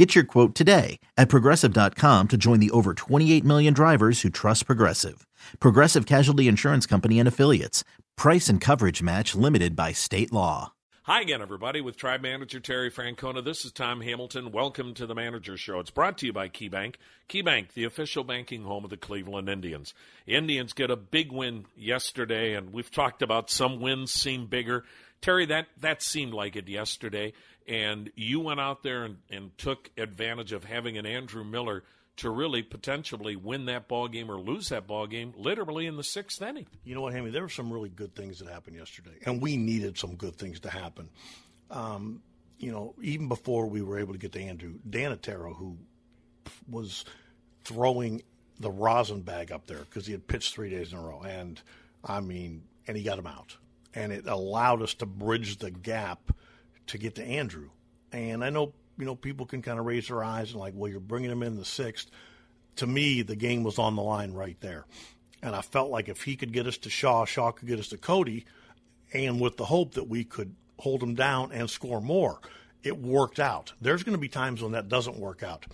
Get your quote today at progressive.com to join the over 28 million drivers who trust Progressive. Progressive Casualty Insurance Company and Affiliates. Price and coverage match limited by state law. Hi again, everybody, with Tribe Manager Terry Francona. This is Tom Hamilton. Welcome to the Manager Show. It's brought to you by KeyBank. KeyBank, the official banking home of the Cleveland Indians. Indians get a big win yesterday, and we've talked about some wins seem bigger. Terry, that, that seemed like it yesterday, and you went out there and, and took advantage of having an Andrew Miller – to really potentially win that ball game or lose that ball game literally in the sixth inning. You know what, Hammy? There were some really good things that happened yesterday, and we needed some good things to happen. Um, you know, even before we were able to get to Andrew, Dan Otero, who was throwing the rosin bag up there because he had pitched three days in a row, and I mean, and he got him out, and it allowed us to bridge the gap to get to Andrew. And I know you know, people can kind of raise their eyes and like, well, you're bringing him in the sixth. To me, the game was on the line right there, and I felt like if he could get us to Shaw, Shaw could get us to Cody, and with the hope that we could hold him down and score more, it worked out. There's going to be times when that doesn't work out,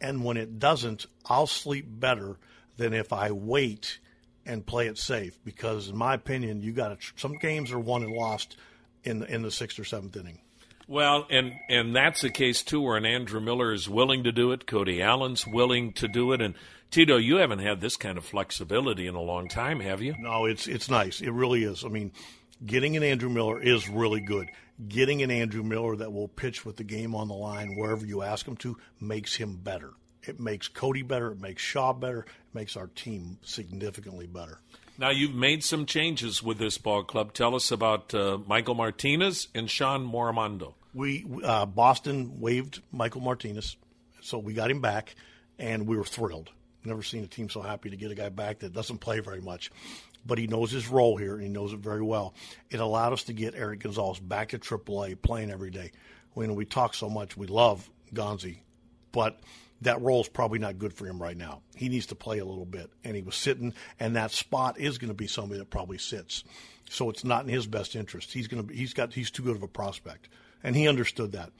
and when it doesn't, I'll sleep better than if I wait and play it safe. Because in my opinion, you got to. Some games are won and lost in the, in the sixth or seventh inning. Well, and and that's the case too, where an Andrew Miller is willing to do it, Cody Allen's willing to do it, and Tito, you haven't had this kind of flexibility in a long time, have you? No, it's it's nice. It really is. I mean, getting an Andrew Miller is really good. Getting an Andrew Miller that will pitch with the game on the line wherever you ask him to makes him better. It makes Cody better. It makes Shaw better. It makes our team significantly better. Now you've made some changes with this ball club. Tell us about uh, Michael Martinez and Shawn Morimando we uh, Boston waived Michael Martinez, so we got him back, and we were thrilled. Never seen a team so happy to get a guy back that doesn't play very much, but he knows his role here and he knows it very well. It allowed us to get Erik Gonzalez back to AAA, playing every day. When we talk so much, we love Gonzi, but that role is probably not good for him right now. He needs to play a little bit, and he was sitting, and that spot is going to be somebody that probably sits. So it's not in his best interest. He's going to he's got he's too good of a prospect and he understood that.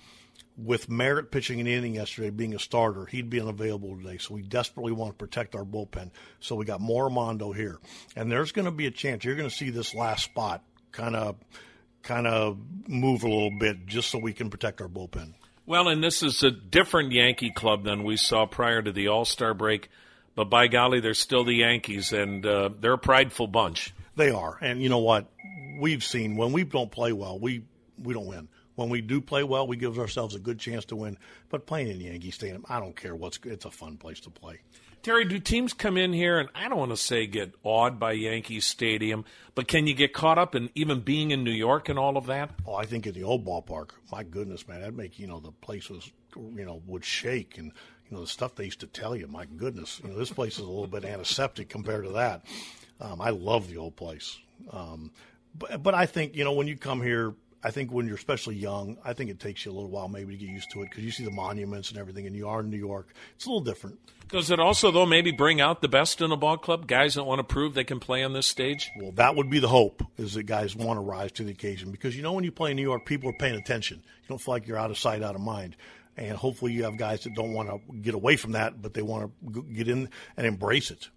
With Merritt pitching an inning yesterday, being a starter, he'd be unavailable today. So we desperately want to protect our bullpen. So we got Morimando here, and there's going to be a chance you're going to see this last spot kind of kind of move a little bit just so we can protect our bullpen. Well, and this is a different Yankee club than we saw prior to the All Star break, but by golly, they're still the Yankees, and uh, they're a prideful bunch. They are, and you know what? We've seen when we don't play well, we we don't win. When we do play well, we give ourselves a good chance to win. But playing in Yankee Stadium, I don't care what's. It's a fun place to play. Terry, do teams come in here and I don't want to say get awed by Yankee Stadium, but can you get caught up in even being in New York and all of that? Oh, I think at the old ballpark, my goodness, man, that'd make you know the place was you know would shake and you know the stuff they used to tell you. My goodness, you know this place is a little bit antiseptic compared to that. Um, I love the old place, um, but but I think you know when you come here I think when you're especially young, I think it takes you a little while maybe to get used to it because you see the monuments and everything, and you are in New York. It's a little different. Does it also, though, maybe bring out the best in a ball club? Guys that want to prove they can play on this stage? Well, that would be the hope, is that guys want to rise to the occasion because you know when you play in New York, people are paying attention. You don't feel like you're out of sight, out of mind. And hopefully you have guys that don't want to get away from that, but they want to get in and embrace it.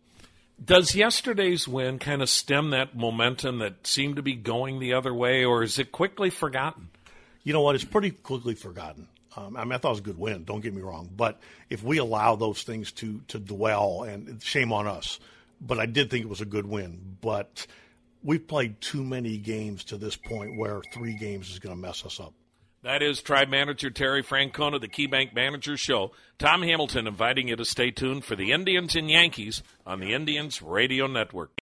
Does yesterday's win kind of stem that momentum that seemed to be going the other way, or is it quickly forgotten? You know what? It's pretty quickly forgotten. Um, I mean, I thought it was a good win. Don't get me wrong, but if we allow those things to to dwell, and shame on us. But I did think it was a good win. But we've played too many games to this point where three games is going to mess us up. That is Tribe Manager Terry Francona, the KeyBank Manager Show. Tom Hamilton inviting you to stay tuned for the Indians and Yankees on the Indians Radio Network.